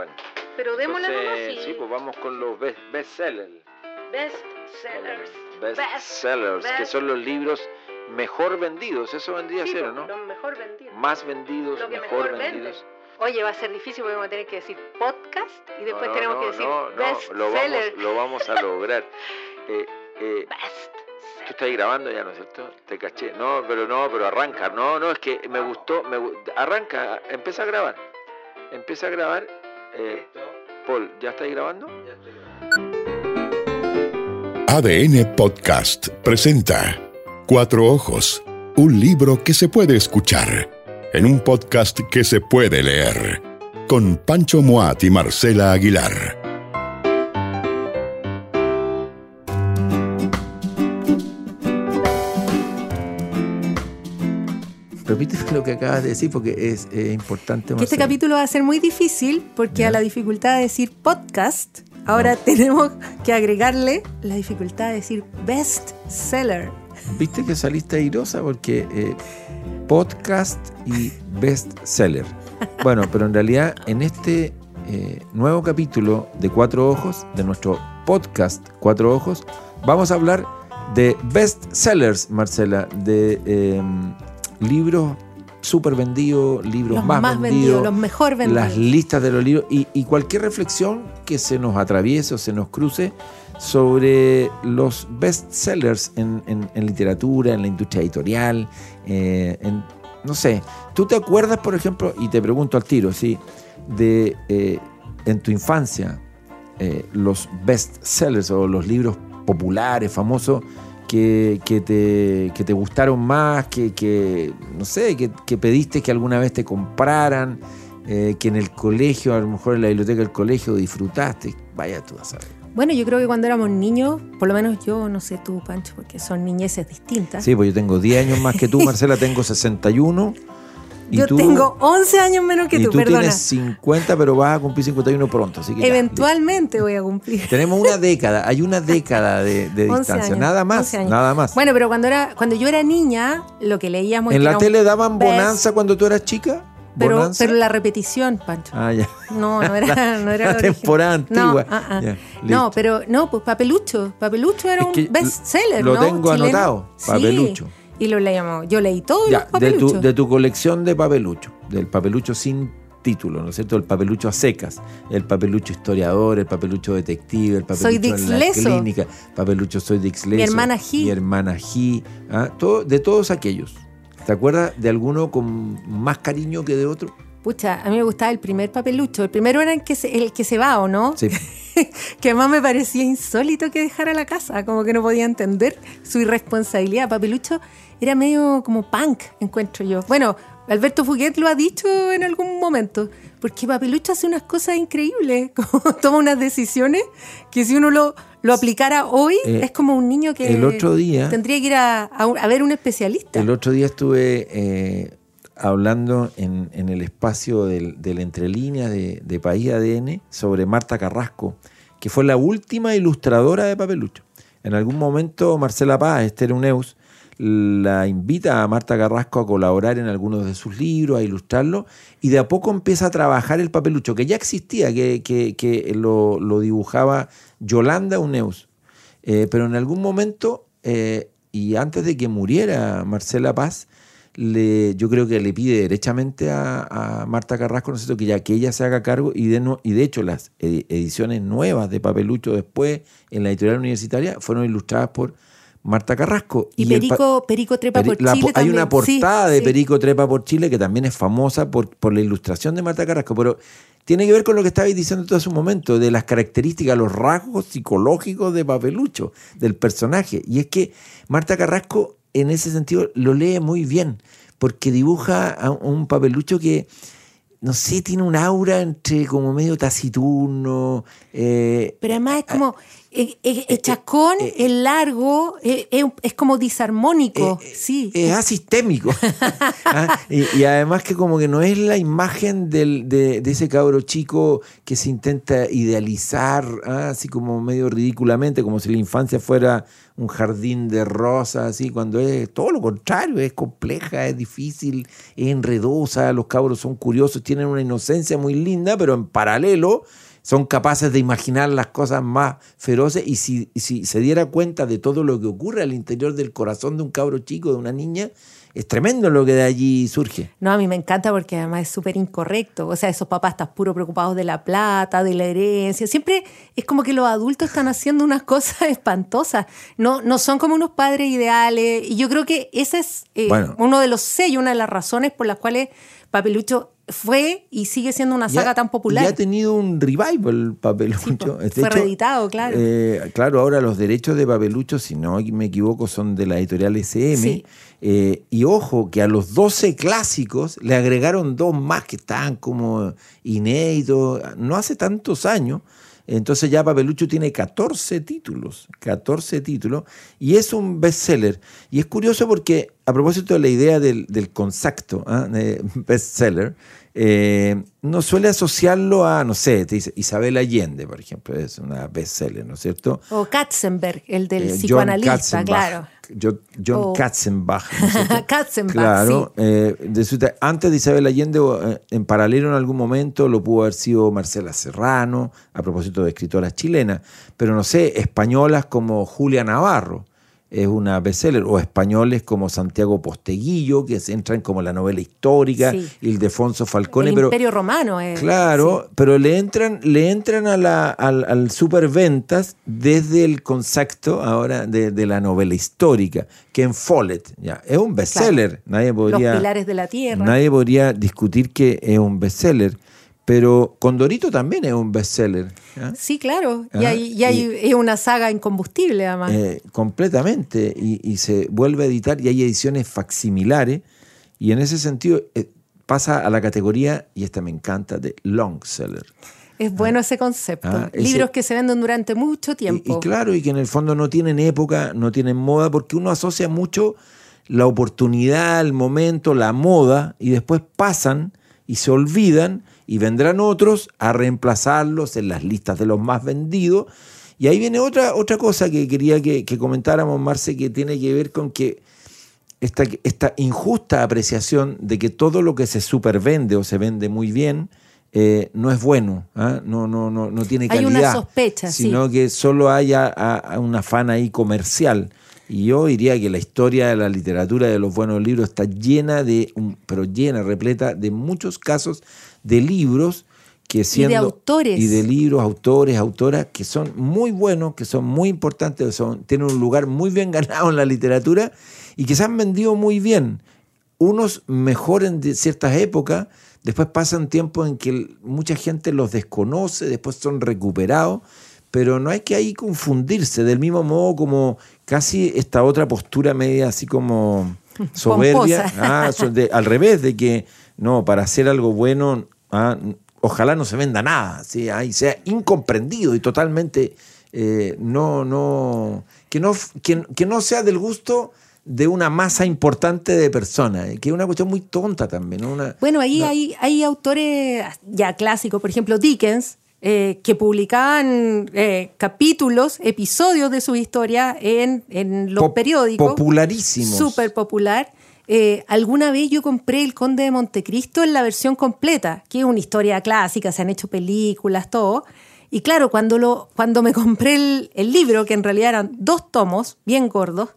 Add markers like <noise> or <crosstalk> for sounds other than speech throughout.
Bueno. Pero démosle Entonces, y- sí, pues vamos con los best, bestsellers. Best sellers. Bestsellers, que best- son los libros mejor vendidos. Eso vendría Sí, a ser, ¿o ¿no? Los mejor vendidos. Más vendidos, que mejor, mejor vende. vendidos. Oye, va a ser difícil porque vamos a tener que decir podcast y después No, tenemos no, que decir no, no, best lo vamos, lo vamos a lograr. <laughs> Eh, eh, Best Tú estás grabando ya, ¿no es cierto? Te caché. No, pero no, pero arranca. No, no, es que me gustó. Me, arranca, empieza a grabar. Empieza a grabar. Eh, Paul, ¿ya estáis grabando? ADN Podcast presenta Cuatro Ojos, un libro que se puede escuchar en un podcast que se puede leer, con Pancho Moat y Marcela Aguilar. Lo que acabas de decir porque es eh, importante. Que este capítulo va a ser muy difícil porque Ya. a la dificultad de decir podcast, ahora tenemos que agregarle la dificultad de decir best seller. Viste que saliste airosa porque eh, podcast y bestseller. Bueno, pero en realidad en este eh, nuevo capítulo de Cuatro Ojos, de nuestro podcast Cuatro Ojos, vamos a hablar de bestsellers, Marcela, de eh, libros súper vendidos, libros Los más, más, vendidos, los mejor vendidos. las listas de los libros y, y cualquier reflexión que se nos atraviese o se nos cruce sobre los bestsellers en, en, en literatura, en la industria editorial, eh, en, no sé. ¿Tú te acuerdas, por ejemplo, y te pregunto al tiro, sí, de eh, en tu infancia eh, los bestsellers o los libros populares, famosos, que, que te, que te gustaron más, que, que, no sé, que, que pediste que alguna vez te compraran, eh, que en el colegio, a lo mejor en la biblioteca del colegio disfrutaste? Vaya tú a saber. Bueno, yo creo que cuando éramos niños, por lo menos yo, no sé tú, Pancho, porque son niñeces distintas. Sí, pues yo tengo 10 años más que tú, <laughs> Marcela, tengo 61. Yo tú, tengo 11 años menos que y tú, tú perdona. tienes 50, pero vas a cumplir 51 pronto. Así que ya, Eventualmente voy a cumplir. Tenemos una década, hay una década de, de 11 distancia. años, nada más, 11 años. nada más. Bueno, pero cuando era cuando yo era niña, lo que leíamos ¿En la un tele daban best- bonanza cuando tú eras chica? pero, pero la repetición, Pancho. Ah, ya. No, no era, <laughs> no era la temporada antigua. No, ah, ah. Ya, no, pero no, pues Papelucho. Papelucho era Es un que bestseller, lo ¿no? tengo Chileno. anotado, Sí, Papelucho. Y lo leíamos. Yo leí todos Ya, los de papeluchos. tu, de tu colección de papelucho, del papelucho sin título, ¿no es cierto? El papelucho a secas, el papelucho historiador, el papelucho detective, el papelucho Soy en la clínica, papelucho soy Dixleso. Mi hermana G. Mi hermana G. ¿ah? Todo, de todos aquellos. ¿Te acuerdas de alguno con más cariño que de otro? Pucha, a mí me gustaba el primer papelucho. El primero era el que se, el que se va, ¿o no? Sí. <laughs> que además me parecía insólito que dejara la casa, como que no podía entender su irresponsabilidad. Papelucho era medio como punk, encuentro yo. Bueno, Alberto Fuguet lo ha dicho en algún momento, porque Papelucho hace unas cosas increíbles, <laughs> como toma unas decisiones que si uno lo, lo aplicara hoy, Eh, es como un niño que el otro día- tendría que ir a, a un- a ver un especialista. El otro día estuve eh, hablando en, el espacio del, del Entre Líneas de, País ADN sobre Marta Carrasco, que fue la última ilustradora de Papelucho. En algún momento Marcela Paz, Esther Uneus, la invita a Marta Carrasco a colaborar en algunos de sus libros, a ilustrarlo, y de a poco empieza a trabajar el papelucho, que ya existía, que, que- lo dibujaba Yolanda Uneus. Eh, pero en algún momento, eh, y antes de que muriera Marcela Paz, le, yo creo que le pide derechamente a, a Marta Carrasco, ¿no es cierto?, que ya que ella se haga cargo, y de, no- y de hecho las edi- ediciones nuevas de Papelucho después en la editorial universitaria fueron ilustradas por Marta Carrasco. y Perico, Perico Trepa Peri- por la Chile hay una Sí, portada de sí. Perico Trepa por Chile que también es famosa por, por la ilustración de Marta Carrasco, pero tiene que ver con lo que estabais diciendo tú hace un momento, de las características, los rasgos psicológicos de Papelucho, del personaje. Y es que Marta Carrasco, en ese sentido, lo lee muy bien, porque dibuja a un Papelucho que no sé, tiene un aura entre como medio taciturno. eh, Pero además es como, Es, es- es chascón, es largo, es, como disarmónico. Eh, eh, sí. Es asistémico. <laughs> Ah, y, y además que como que no es la imagen del- de, de ese cabro chico que se intenta idealizar, ah, así como medio ridículamente, como si la infancia fuera un jardín de rosas, así, cuando es todo lo contrario, es compleja, es difícil, es enredosa, los cabros son curiosos, tienen una inocencia muy linda, pero en paralelo son capaces de imaginar las cosas más feroces y si, si se diera cuenta de todo lo que ocurre al interior del corazón de un cabro chico, de una niña, es tremendo lo que de allí surge. No, a mí me encanta porque además es súper incorrecto. O sea, esos papás están puro preocupados de la plata, de la herencia. Siempre es como que los adultos están haciendo unas <laughs> cosas espantosas. No, no son como unos padres ideales. Y yo creo que ese es eh, Bueno. uno de los sellos, una de las razones por las cuales Papelucho fue y sigue siendo una saga Ya- tan popular. Y ha tenido un revival Papelucho. De Fue reeditado, claro. eh, claro, ahora los derechos de Papelucho, si no me equivoco, son de la editorial SM. Sí. Eh, y ojo, que a los 12 clásicos le agregaron dos más que estaban como inéditos, no hace tantos años. Entonces ya Papelucho tiene 14 títulos, 14 títulos, y es un bestseller. Y es curioso porque, a propósito de la idea del, del concepto ¿ah? de <laughs> bestseller, eh, no suele asociarlo a, no sé, te dice Isabel Allende, por ejemplo, es una bestseller, ¿no es cierto? O Katzenberg, el del Eh, psicoanalista, claro. Jo- John O- Katzenbach. <laughs> Katzenbach, Claro, sí. eh, antes de Isabel Allende, eh, en paralelo en algún momento lo pudo haber sido Marcela Serrano, a propósito de escritoras chilenas, pero no sé, españolas como Julia Navarro, es una bestseller, o españoles como Santiago Posteguillo, que se entran como la novela histórica, Sí. Ildefonso Falcone, el pero Imperio Romano. eh, Claro, pero le entran, le entran a la, al, al superventas desde el concepto ahora de, de la novela histórica, que en Follett ya es un bestseller. Nadie Los podría, pilares de la tierra. nadie podría discutir que es un bestseller. Pero Condorito también es un bestseller. ¿ya? Sí, claro. y Ah, hay, y hay- y- es una saga incombustible, además. Eh, completamente. Y, y se vuelve a editar y hay ediciones facsimilares. Y en ese sentido eh, pasa a la categoría, y esta me encanta, de long seller. es bueno ese concepto. Ah, ese- Libros que se venden durante mucho Y, tiempo. y claro, y que en el fondo no tienen época, no tienen moda, porque uno asocia mucho la oportunidad, el momento, la moda, y después pasan y se olvidan, y vendrán otros a reemplazarlos en las listas de los más vendidos. Y ahí viene otra, otra cosa que quería que, que comentáramos, Marce, que tiene que ver con que esta, esta injusta apreciación de que todo lo que se supervende o se vende muy bien eh, no es bueno, ¿ah? no, no, no, no tiene Hay calidad. una sospecha, sí. Sino que solo haya a- a un afán ahí comercial. Y yo diría que la historia de la literatura de los buenos libros está llena de, pero llena, repleta de muchos casos de libros que siendo autores. y de libros, autores, autoras que son muy buenos, que son muy importantes, son, tienen un lugar muy bien <laughs> ganado en la literatura y que se han vendido muy bien. Unos mejor en de- ciertas épocas, después pasan tiempos en que mucha gente los desconoce, después son recuperados, pero no hay que ahí confundirse, del mismo modo como casi esta otra postura media así como <laughs> soberbia, ah, de- al revés, de que no, para hacer algo bueno, ah, ojalá no se venda nada, ¿sí? Ah, y sea incomprendido y totalmente eh, no, no, que no, que, que no sea del gusto de una masa importante de personas, eh, que es una cuestión muy tonta también. ¿no? Una- Bueno, ahí hay, hay autores ya clásicos, por ejemplo, Dickens, eh, que publicaban eh, capítulos, episodios de su historia en, en los periódicos. popularísimos. Súper popular. Eh, alguna vez yo compré El Conde de Montecristo en la versión completa, que es una historia clásica, se han hecho películas, todo. Y claro, cuando, lo, cuando me <laughs> compré el, libro, que en realidad eran dos tomos, bien gordos,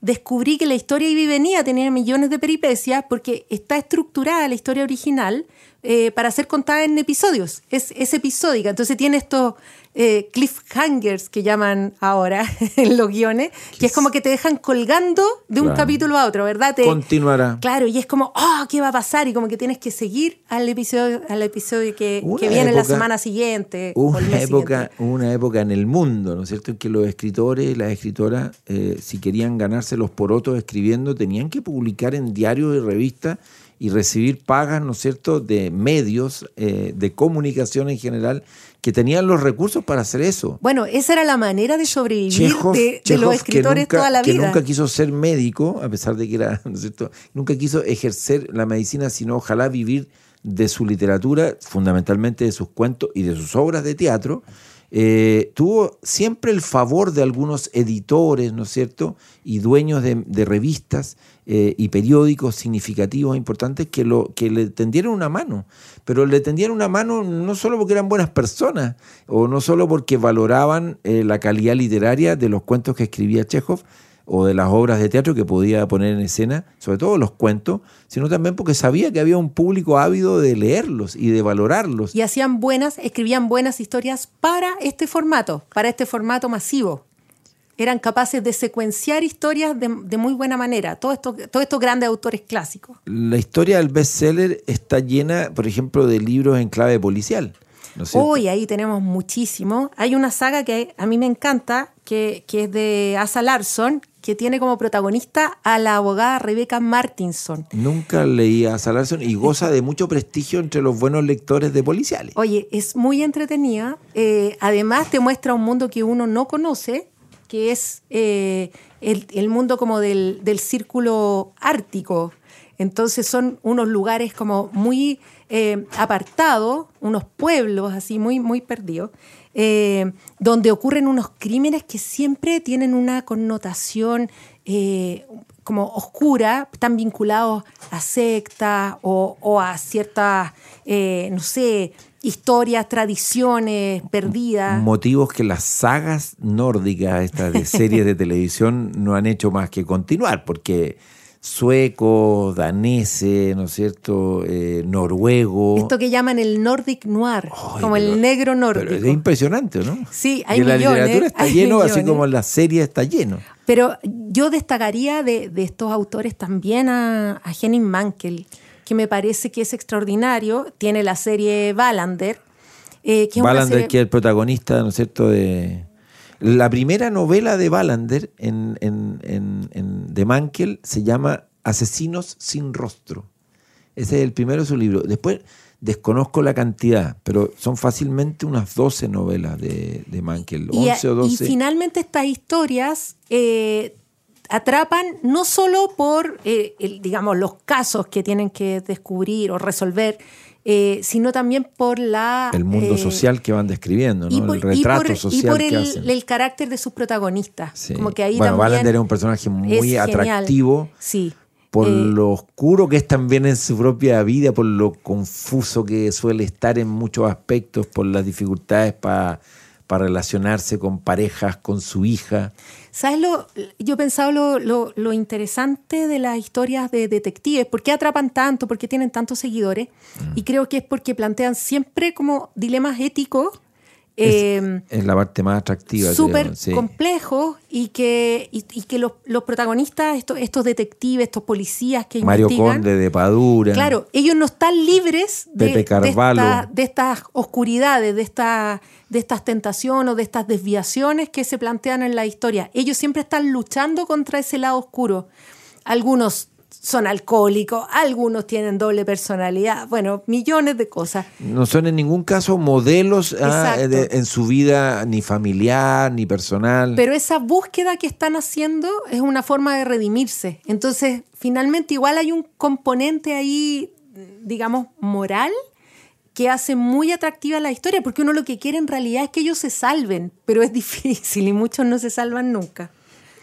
descubrí que la historia iba y venía tenía millones de peripecias porque está estructurada la historia original eh, para ser contada en episodios. Es, es episódica. Entonces tiene estos eh, cliffhangers que llaman ahora <laughs> en los guiones, que es como que te dejan colgando de un Claro. capítulo a otro, ¿verdad? Te- Continuará. Claro, y es como, oh, ¿qué va a pasar? Y como que tienes que seguir al episodio, al episodio que, viene la semana siguiente. Una época, siguiente. una época en el mundo, ¿no es cierto?, en que los escritores y las escritoras, eh, si querían ganarse los porotos escribiendo, tenían que publicar en diarios y revistas y recibir pagas, ¿no es cierto?, de medios eh, de comunicación en general que tenían los recursos para hacer eso. Bueno, esa era la manera de sobrevivir Chekhov- de, los que escritores nunca- toda la Que vida. nunca quiso ser médico, a pesar de que era, <laughs> ¿no es cierto? Nunca quiso ejercer la medicina, sino ojalá vivir de su literatura, fundamentalmente de sus cuentos y de sus obras de teatro. Eh, tuvo siempre el favor de algunos editores, ¿no es cierto? Y dueños de, revistas eh, y periódicos significativos, importantes, que, lo, que le tendieron una mano. Pero le tendieron una mano no solo porque eran buenas personas, o no solo porque valoraban eh, la calidad literaria de los cuentos que escribía Chekhov, o de las obras de teatro que podía poner en escena, sobre todo los cuentos, sino también porque sabía que había un público ávido de leerlos y de valorarlos. Y hacían buenas, escribían buenas historias para este formato, para este formato masivo. Eran capaces de secuenciar historias de, de muy buena manera, todos estos, todos estos grandes autores clásicos. La historia del bestseller está llena, por ejemplo, de libros en clave policial. Hoy ahí tenemos muchísimo. Hay una saga que a mí me encanta, que, que es de Asa Larson, que tiene como protagonista a la abogada Rebecca Martinson. Nunca leí a Salarson y goza de mucho prestigio entre los buenos lectores de policiales. Oye, es muy entretenida. eh, además te muestra un mundo que uno no conoce, que es eh, el, el mundo como del, del círculo ártico. Entonces son unos lugares como muy eh, apartados, unos pueblos así muy, muy perdidos, eh, donde ocurren unos crímenes que siempre tienen una connotación eh, como oscura, están vinculados a sectas o, o a ciertas, no sé, historias, tradiciones perdidas. Motivos que las sagas nórdicas, estas de series de <laughs> televisión, no han hecho más que continuar, porque suecos, daneses, ¿no es cierto? Eh, noruego. Esto que llaman el Nordic Noir, como pero- el negro Pero nórdico. es impresionante, ¿no? Sí, hay y en la millones, literatura está lleno, así millones. como la serie está lleno. Pero yo destacaría de, de estos autores también a, a Henning Mankell, que me parece que es extraordinario. Tiene la serie Wallander. eh, que es una Wallander, serie- que es el protagonista, ¿no es cierto?, de... La primera novela de Wallander en, en, en- en- de Mankel se llama Asesinos sin rostro. Ese es el primero de su libro. Después desconozco la cantidad, pero son fácilmente unas 12 novelas de, de Mankel, Y, 11 o y 12. finalmente estas historias eh, atrapan no solo por, eh, el- digamos, los casos que tienen que descubrir o resolver, eh, sino también por la... el mundo eh, social que van describiendo, ¿no? por, el retrato y por- y social por que el, hacen. el carácter de sus protagonistas. Sí. Como que ahí bueno, Wallander es un personaje muy genial. atractivo. Sí. por Eh, lo oscuro que es también en su propia vida, por lo confuso que suele estar en muchos aspectos, por las dificultades para relacionarse con parejas, con su hija. ¿Sabes lo? Yo he pensado lo, lo- lo interesante de las historias de detectives, por qué atrapan tanto, por qué tienen tantos seguidores, Mm. y creo que es porque plantean siempre como dilemas éticos eh, es la parte más atractiva. súper sí. complejos y que, y, y que los, los protagonistas, estos, estos detectives, estos policías que Mario investigan, Conde de Padura. Claro, ellos no están libres de, esta- de estas oscuridades, de, esta- de estas tentaciones o de estas desviaciones que se plantean en la historia. Ellos siempre están luchando contra ese lado oscuro. Algunos son alcohólicos, algunos tienen doble personalidad, bueno, millones de cosas. No son en ningún caso modelos ah, de- en su vida ni familiar ni personal. Pero esa búsqueda que están haciendo es una forma de redimirse. Entonces, finalmente igual hay un componente ahí, digamos, moral que hace muy atractiva la historia, porque uno lo que quiere en realidad es que ellos se salven, pero es <laughs> difícil y muchos no se salvan nunca.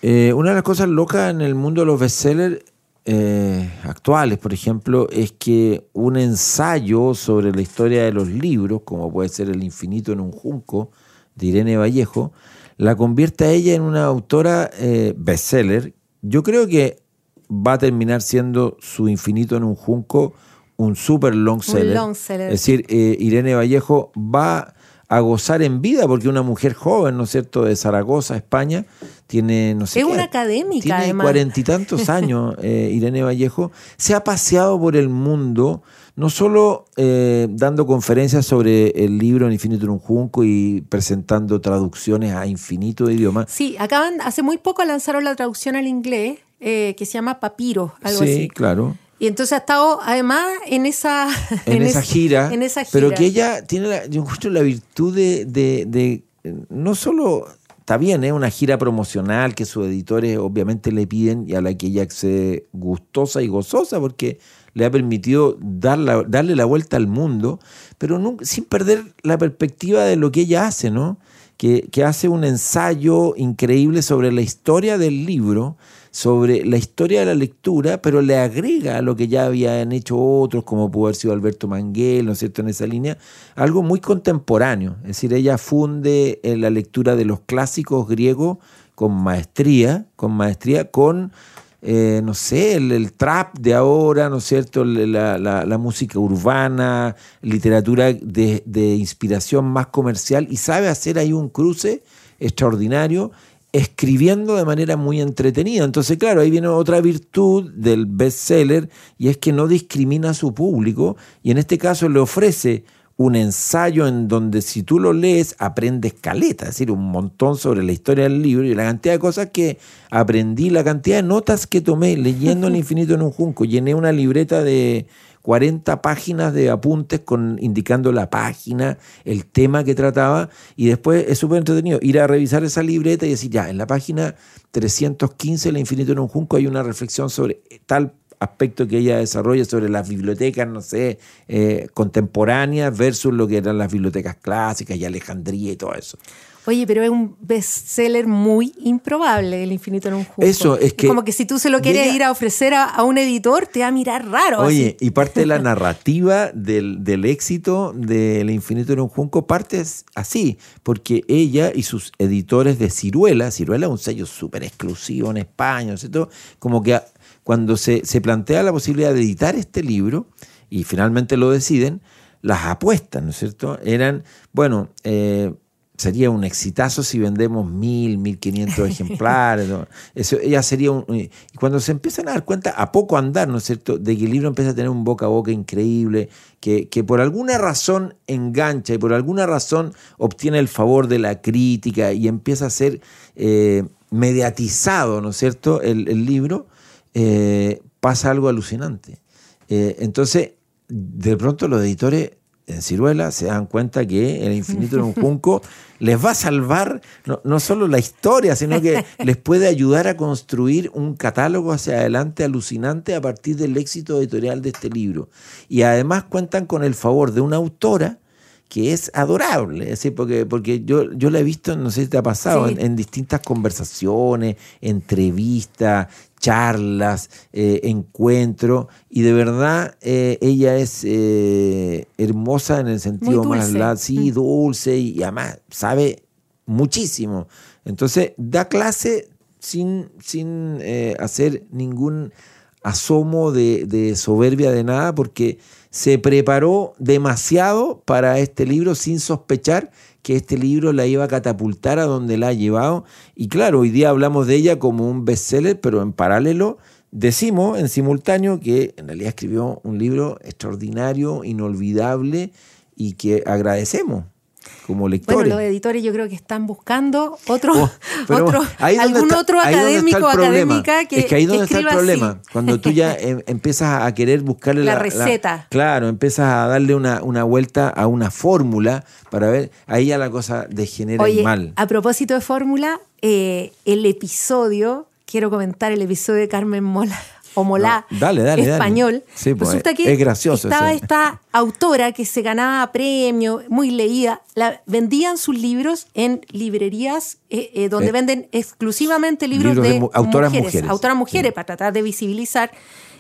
Eh, una de las cosas locas en el mundo de los bestsellers eh, actuales, por ejemplo, es que un ensayo sobre la historia de los libros, como puede ser El infinito en un junco, de Irene Vallejo, la convierte a ella en una autora eh, bestseller. Yo creo que va a terminar siendo su infinito en un junco un super long seller. long seller. Es decir, eh, Irene Vallejo va a gozar en vida porque una mujer joven, ¿no es cierto?, de Zaragoza, España, tiene, no sé Es qué, una académica, tiene además. cuarenta y tantos <laughs> años, eh, Irene Vallejo, se ha paseado por el mundo, no solo eh, dando conferencias sobre el libro infinito en un junco y presentando traducciones a infinito de idiomas, Sí, acaban, hace muy poco lanzaron la traducción al inglés, eh, que se llama Papiro, algo sí, así. claro. Y entonces ha estado además en esa, <laughs> en, esa, es- gira, en esa Pero gira. que ella tiene, la, yo encuentro la virtud de, de- de- no solo, está bien, es una gira promocional que sus editores obviamente le piden y a la que ella accede gustosa y gozosa porque le ha permitido dar la- darle la vuelta al mundo, pero nunca- sin perder la perspectiva de lo que ella hace, ¿no? Que, hace un ensayo increíble sobre la historia del libro, sobre la historia de la lectura, pero le agrega a lo que ya habían hecho otros, como pudo haber sido Alberto Manguel, ¿no es cierto?, en esa línea, algo muy contemporáneo. Es decir, ella funde en la lectura de los clásicos griegos con maestría, con maestría, con, eh, no sé, el, trap de ahora, ¿no es cierto?, la, la- la música urbana, literatura de, de inspiración más comercial, y sabe hacer ahí un cruce extraordinario escribiendo de manera muy entretenida. Entonces, claro, ahí viene otra virtud del bestseller y es que no discrimina a su público y en este caso le ofrece un ensayo en donde si tú lo lees aprendes caleta, es decir, un montón sobre la historia del libro y la cantidad de cosas que aprendí, la cantidad de notas que tomé leyendo El <laughs> infinito en un junco. Llené una libreta de 40 páginas de apuntes con indicando la página, el tema que trataba y después es súper entretenido ir a revisar esa libreta y decir, ya, en la página 315 El infinito en un junco hay una reflexión sobre tal aspecto que ella desarrolla sobre las bibliotecas, no sé, eh, contemporáneas versus lo que eran las bibliotecas clásicas y Alejandría y todo eso. Oye, pero es un bestseller muy improbable, El infinito en un junco. Eso, es que- Como que si tú se lo quieres ella- ir a ofrecer a, a un editor, te va a mirar raro. Oye, así. y parte de la <laughs> narrativa del, del éxito del Infinito en un Junco parte es así, porque ella y sus editores de Ciruela, Ciruela es un sello súper exclusivo en España, ¿no es cierto? Como que cuando se, se plantea la posibilidad de editar este libro, y finalmente lo deciden, las apuestas, ¿no es cierto? Eran, bueno, eh, sería un exitazo si vendemos mil, mil quinientos <laughs> ejemplares. ¿no? Eso ya sería un. Y cuando se empiezan a dar cuenta, a poco andar, ¿no es cierto?, de que el libro empieza a tener un boca a boca increíble, que, que por alguna razón engancha y por alguna razón obtiene el favor de la crítica y empieza a ser eh, mediatizado, ¿no es cierto?, el, el libro, eh, pasa algo alucinante. Eh, entonces, de pronto los editores en Ciruela se dan cuenta que el infinito en un <laughs> junco les va a salvar no, no solo la historia, sino que <laughs> les puede ayudar a construir un catálogo hacia adelante alucinante a partir del éxito editorial de este libro. Y además cuentan con el favor de una autora que es adorable, decir, porque, porque yo, yo la he visto, no sé si te ha pasado, Sí. en, en distintas conversaciones, entrevistas, charlas, eh, encuentros, y de verdad eh, ella es eh, hermosa en el sentido más sí, Mm. dulce y además sabe muchísimo. Entonces da clase sin, sin hacer ningún asomo de, de soberbia de nada, porque se preparó demasiado para este libro sin sospechar que este libro la iba a catapultar a donde la ha llevado. Y claro, hoy día hablamos de ella como un bestseller, pero en paralelo decimos en simultáneo que en realidad escribió un libro extraordinario, inolvidable y que agradecemos como Bueno, lectores. los editores yo creo que están buscando otro, Oh, <laughs> otro algún está- otro académico o académica que es que ahí donde está el problema así. cuando tú ya <laughs> em- empiezas a querer buscarle La la, receta. claro empiezas a darle una, una vuelta a una fórmula para ver ahí ya la cosa degenera Oye, mal a propósito de fórmula, eh, el episodio, quiero comentar el episodio de Carmen Mola <laughs> o Molá, No, dale, dale, dale. español. Sí, pues, Resulta es- que es gracioso estaba ese. esta autora que se ganaba premio, muy leída, la, vendían sus libros en librerías eh, eh, donde Eh, venden exclusivamente libros, libros de de, mu- autoras mujeres, mujeres. autoras mujeres, Sí. para tratar de visibilizar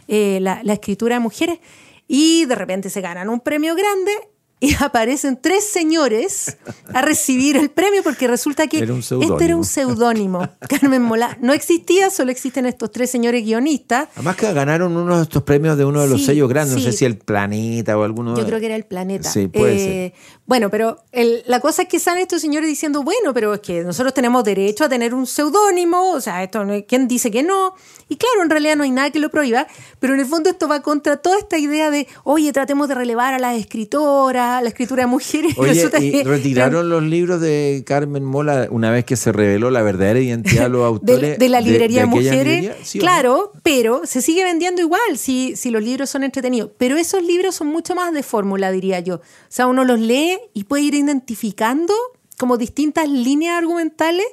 eh, la, la escritura de mujeres. Y de repente se ganan un premio grande y <laughs> aparecen tres señores a recibir el premio porque resulta que Era este era un seudónimo. <laughs> Carmen Mola no existía, solo existen estos tres señores guionistas. además que ganaron uno de estos premios de uno de los Sí, sellos grandes no sé si el Planeta o alguno Yo creo que era el planeta. Sí, puede Eh, Bueno, pero el- la cosa es que salen estos señores diciendo, bueno, pero es que nosotros tenemos derecho a tener un seudónimo, o sea, esto ¿quién dice que no? Y claro, en realidad no hay nada que lo prohíba, pero en el fondo esto va contra toda esta idea de, oye, tratemos de relevar a las escritoras, la, la escritura de mujeres. Oye, y que- retiraron los libros de Carmen Mola una vez que se reveló la verdadera identidad <laughs> de los autores de, de la librería de, aquella mujeres. librería, ¿sí o no? claro, pero se sigue vendiendo igual si, si los libros son entretenidos. Pero esos libros son mucho más de fórmula, diría yo. O sea, uno los lee y puede ir identificando como distintas líneas argumentales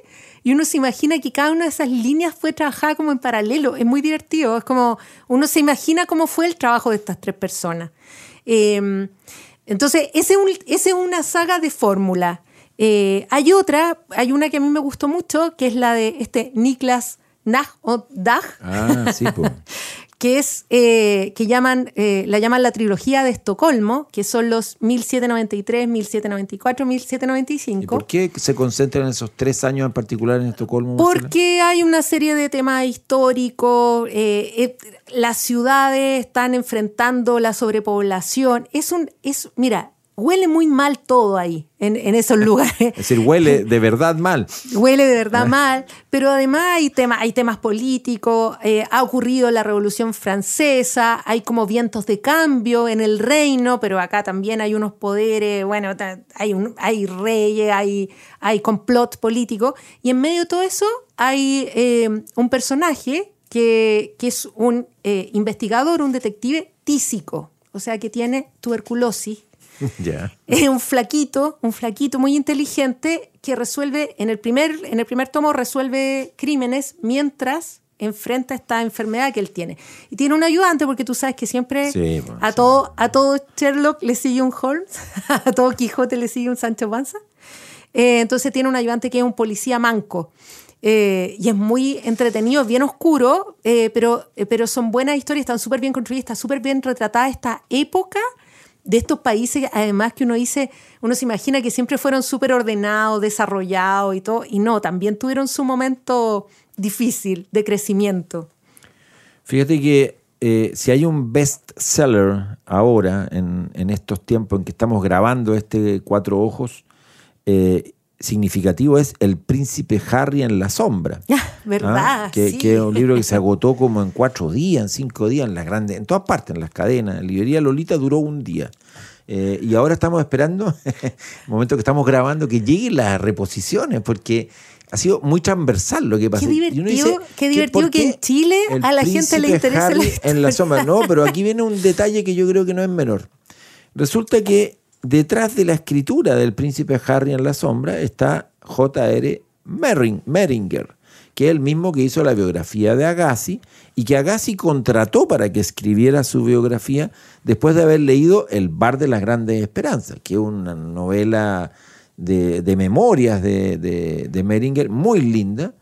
y uno se imagina que cada una de esas líneas fue trabajada como en paralelo. Es muy divertido. Es como uno se imagina cómo fue el trabajo de estas tres personas. Eh, entonces, ese es, un- ese es una saga de fórmula. Eh, hay otra, hay una que a mí me gustó mucho, que es la de este Niklas Nag o Dag, Ah, sí, pues. <laughs> que es eh, que llaman eh, la llaman la trilogía de Estocolmo, que son los 1793, 1794, ¿Y 1795. por qué se concentran esos tres años en particular en Estocolmo? Porque hay una serie de temas históricos, eh, eh, las ciudades están enfrentando la sobrepoblación. Es un, es, mira, huele muy mal todo ahí, en, en esos <laughs> lugares. Es decir, huele de verdad mal. Huele de verdad mal, pero además hay, tema, hay temas políticos, eh, ha ocurrido la Revolución Francesa, hay como vientos de cambio en el reino, pero acá también hay unos poderes, bueno, hay, un- hay reyes, hay, hay complot político, y en medio de todo eso hay eh, un personaje que, que es un eh, investigador, un detective tísico, o sea, que tiene tuberculosis <laughs> es un flaquito, un flaquito muy inteligente que resuelve, en el primer, en el primer tomo resuelve crímenes mientras enfrenta esta enfermedad que él tiene. Y tiene un ayudante porque tú sabes que siempre Sí, a, sí. todo, a todo Sherlock le sigue un Holmes, <laughs> a todo Quijote le sigue un Sancho Panza. Eh, entonces tiene un ayudante que es un policía manco. Eh, y es muy entretenido, bien oscuro, eh, pero, pero son buenas historias, están súper bien construidas, está súper bien retratada esta época de estos países, además que uno dice, uno se imagina que siempre fueron súper ordenados, desarrollados y todo, y no, también tuvieron su momento difícil de crecimiento. Fíjate que eh, si hay un bestseller ahora, en, en estos tiempos en que estamos grabando este Cuatro Ojos, eh, significativo es El Príncipe Harry en la Sombra. <laughs> ¿Verdad? ¿Ah? Que, Sí. que es un libro que se <laughs> agotó como en cuatro días, en cinco días, en las grandes, en todas partes, en las cadenas. En librería Lolita duró un día. Eh, y ahora estamos esperando, el <laughs> momento que estamos grabando, que lleguen las reposiciones, porque ha sido muy transversal lo que pasa. Qué divertido, dice, qué ¿que divertido que en Chile a la gente le interesa la historia? en la sombra. No, pero aquí viene un detalle que yo creo que no es menor. Resulta que detrás de la escritura del príncipe Harry en la sombra está J.R. Meringer, que es el mismo que hizo la biografía de Agassi y que Agassi contrató para que escribiera su biografía después de haber leído El bar de las grandes esperanzas, que es una novela de, de memorias de, de, Meringer muy linda.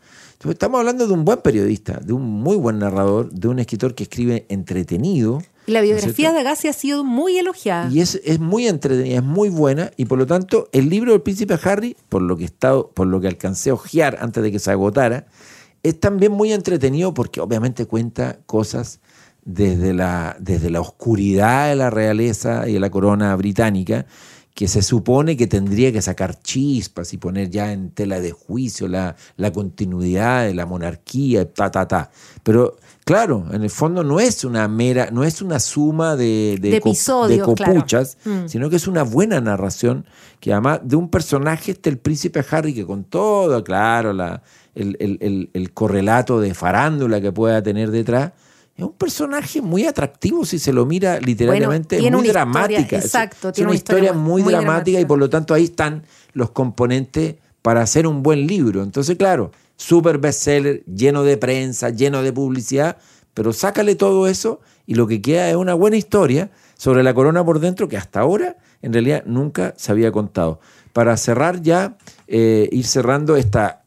Estamos hablando de un buen periodista, de un muy buen narrador, de un escritor que escribe entretenido. La ¿no es biografía de Agassi ha sido muy elogiada. Y es, es muy entretenida, es muy buena, y por lo tanto, el libro del príncipe Harry, por lo que he estado, por lo que alcancé a ojear antes de que se agotara, es también muy entretenido porque obviamente cuenta cosas desde la, desde la oscuridad de la realeza y de la corona británica, que se supone que tendría que sacar chispas y poner ya en tela de juicio la, la continuidad de la monarquía, ta, ta, ta. Pero claro, en el fondo no es una mera, no es una suma de, episodios, de claro. copuchas, Mm. sino que es una buena narración que además de un personaje, este el príncipe Harry, que con todo, claro, la, el, el- el- el correlato de farándula que pueda tener detrás, es un personaje muy atractivo si se lo mira literariamente, tiene muy una historia, dramática. Es- exacto, es tiene una historia historia muy, muy dramática, y por lo tanto ahí están los componentes para hacer un buen libro. Entonces, claro, super bestseller, lleno de prensa, lleno de publicidad, pero sácale todo eso y lo que queda es una buena historia sobre la corona por dentro que hasta ahora en realidad nunca se había contado. Para cerrar ya, eh, ir cerrando esta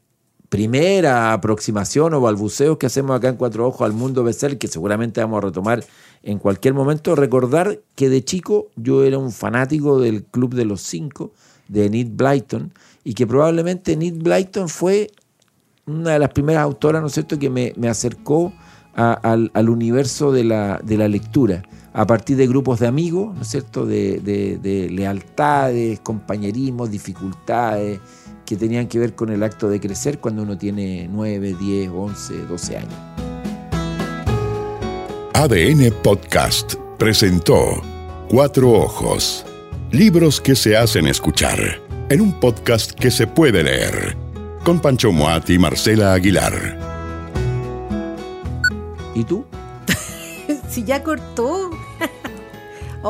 primera aproximación o balbuceo que hacemos acá en Cuatro Ojos al mundo bestseller, que seguramente vamos a retomar en cualquier momento, recordar que de chico yo era un fanático del Club de los Cinco, de Enid Blyton, y que probablemente Enid Blyton fue una de las primeras autoras, ¿no es cierto?, que me, me acercó a- al, al universo de la, de la lectura, a partir de grupos de amigos, ¿no es cierto?, de, de- de lealtades, compañerismos, dificultades, que tenían que ver con el acto de crecer cuando uno tiene 9, 10, 11, 12 años. ADN Podcast presentó Cuatro Ojos. Libros que se hacen escuchar en un podcast que se puede leer con Pancho Moat y Marcela Aguilar. ¿Y tú? <laughs> si ya cortó.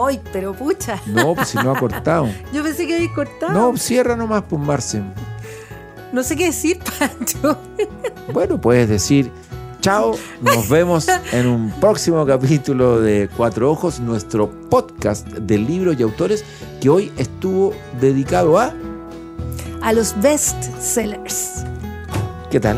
Ay, pero pucha. No, pues si no ha <laughs> cortado. Yo pensé que había cortado. No, cierra nomás, pues Marce. No sé qué decir, <laughs> Pancho. Bueno, puedes decir chao. Nos <laughs> vemos en un próximo capítulo de Cuatro Ojos, nuestro podcast de libros y autores que hoy estuvo dedicado a... A los best sellers. ¿Qué tal?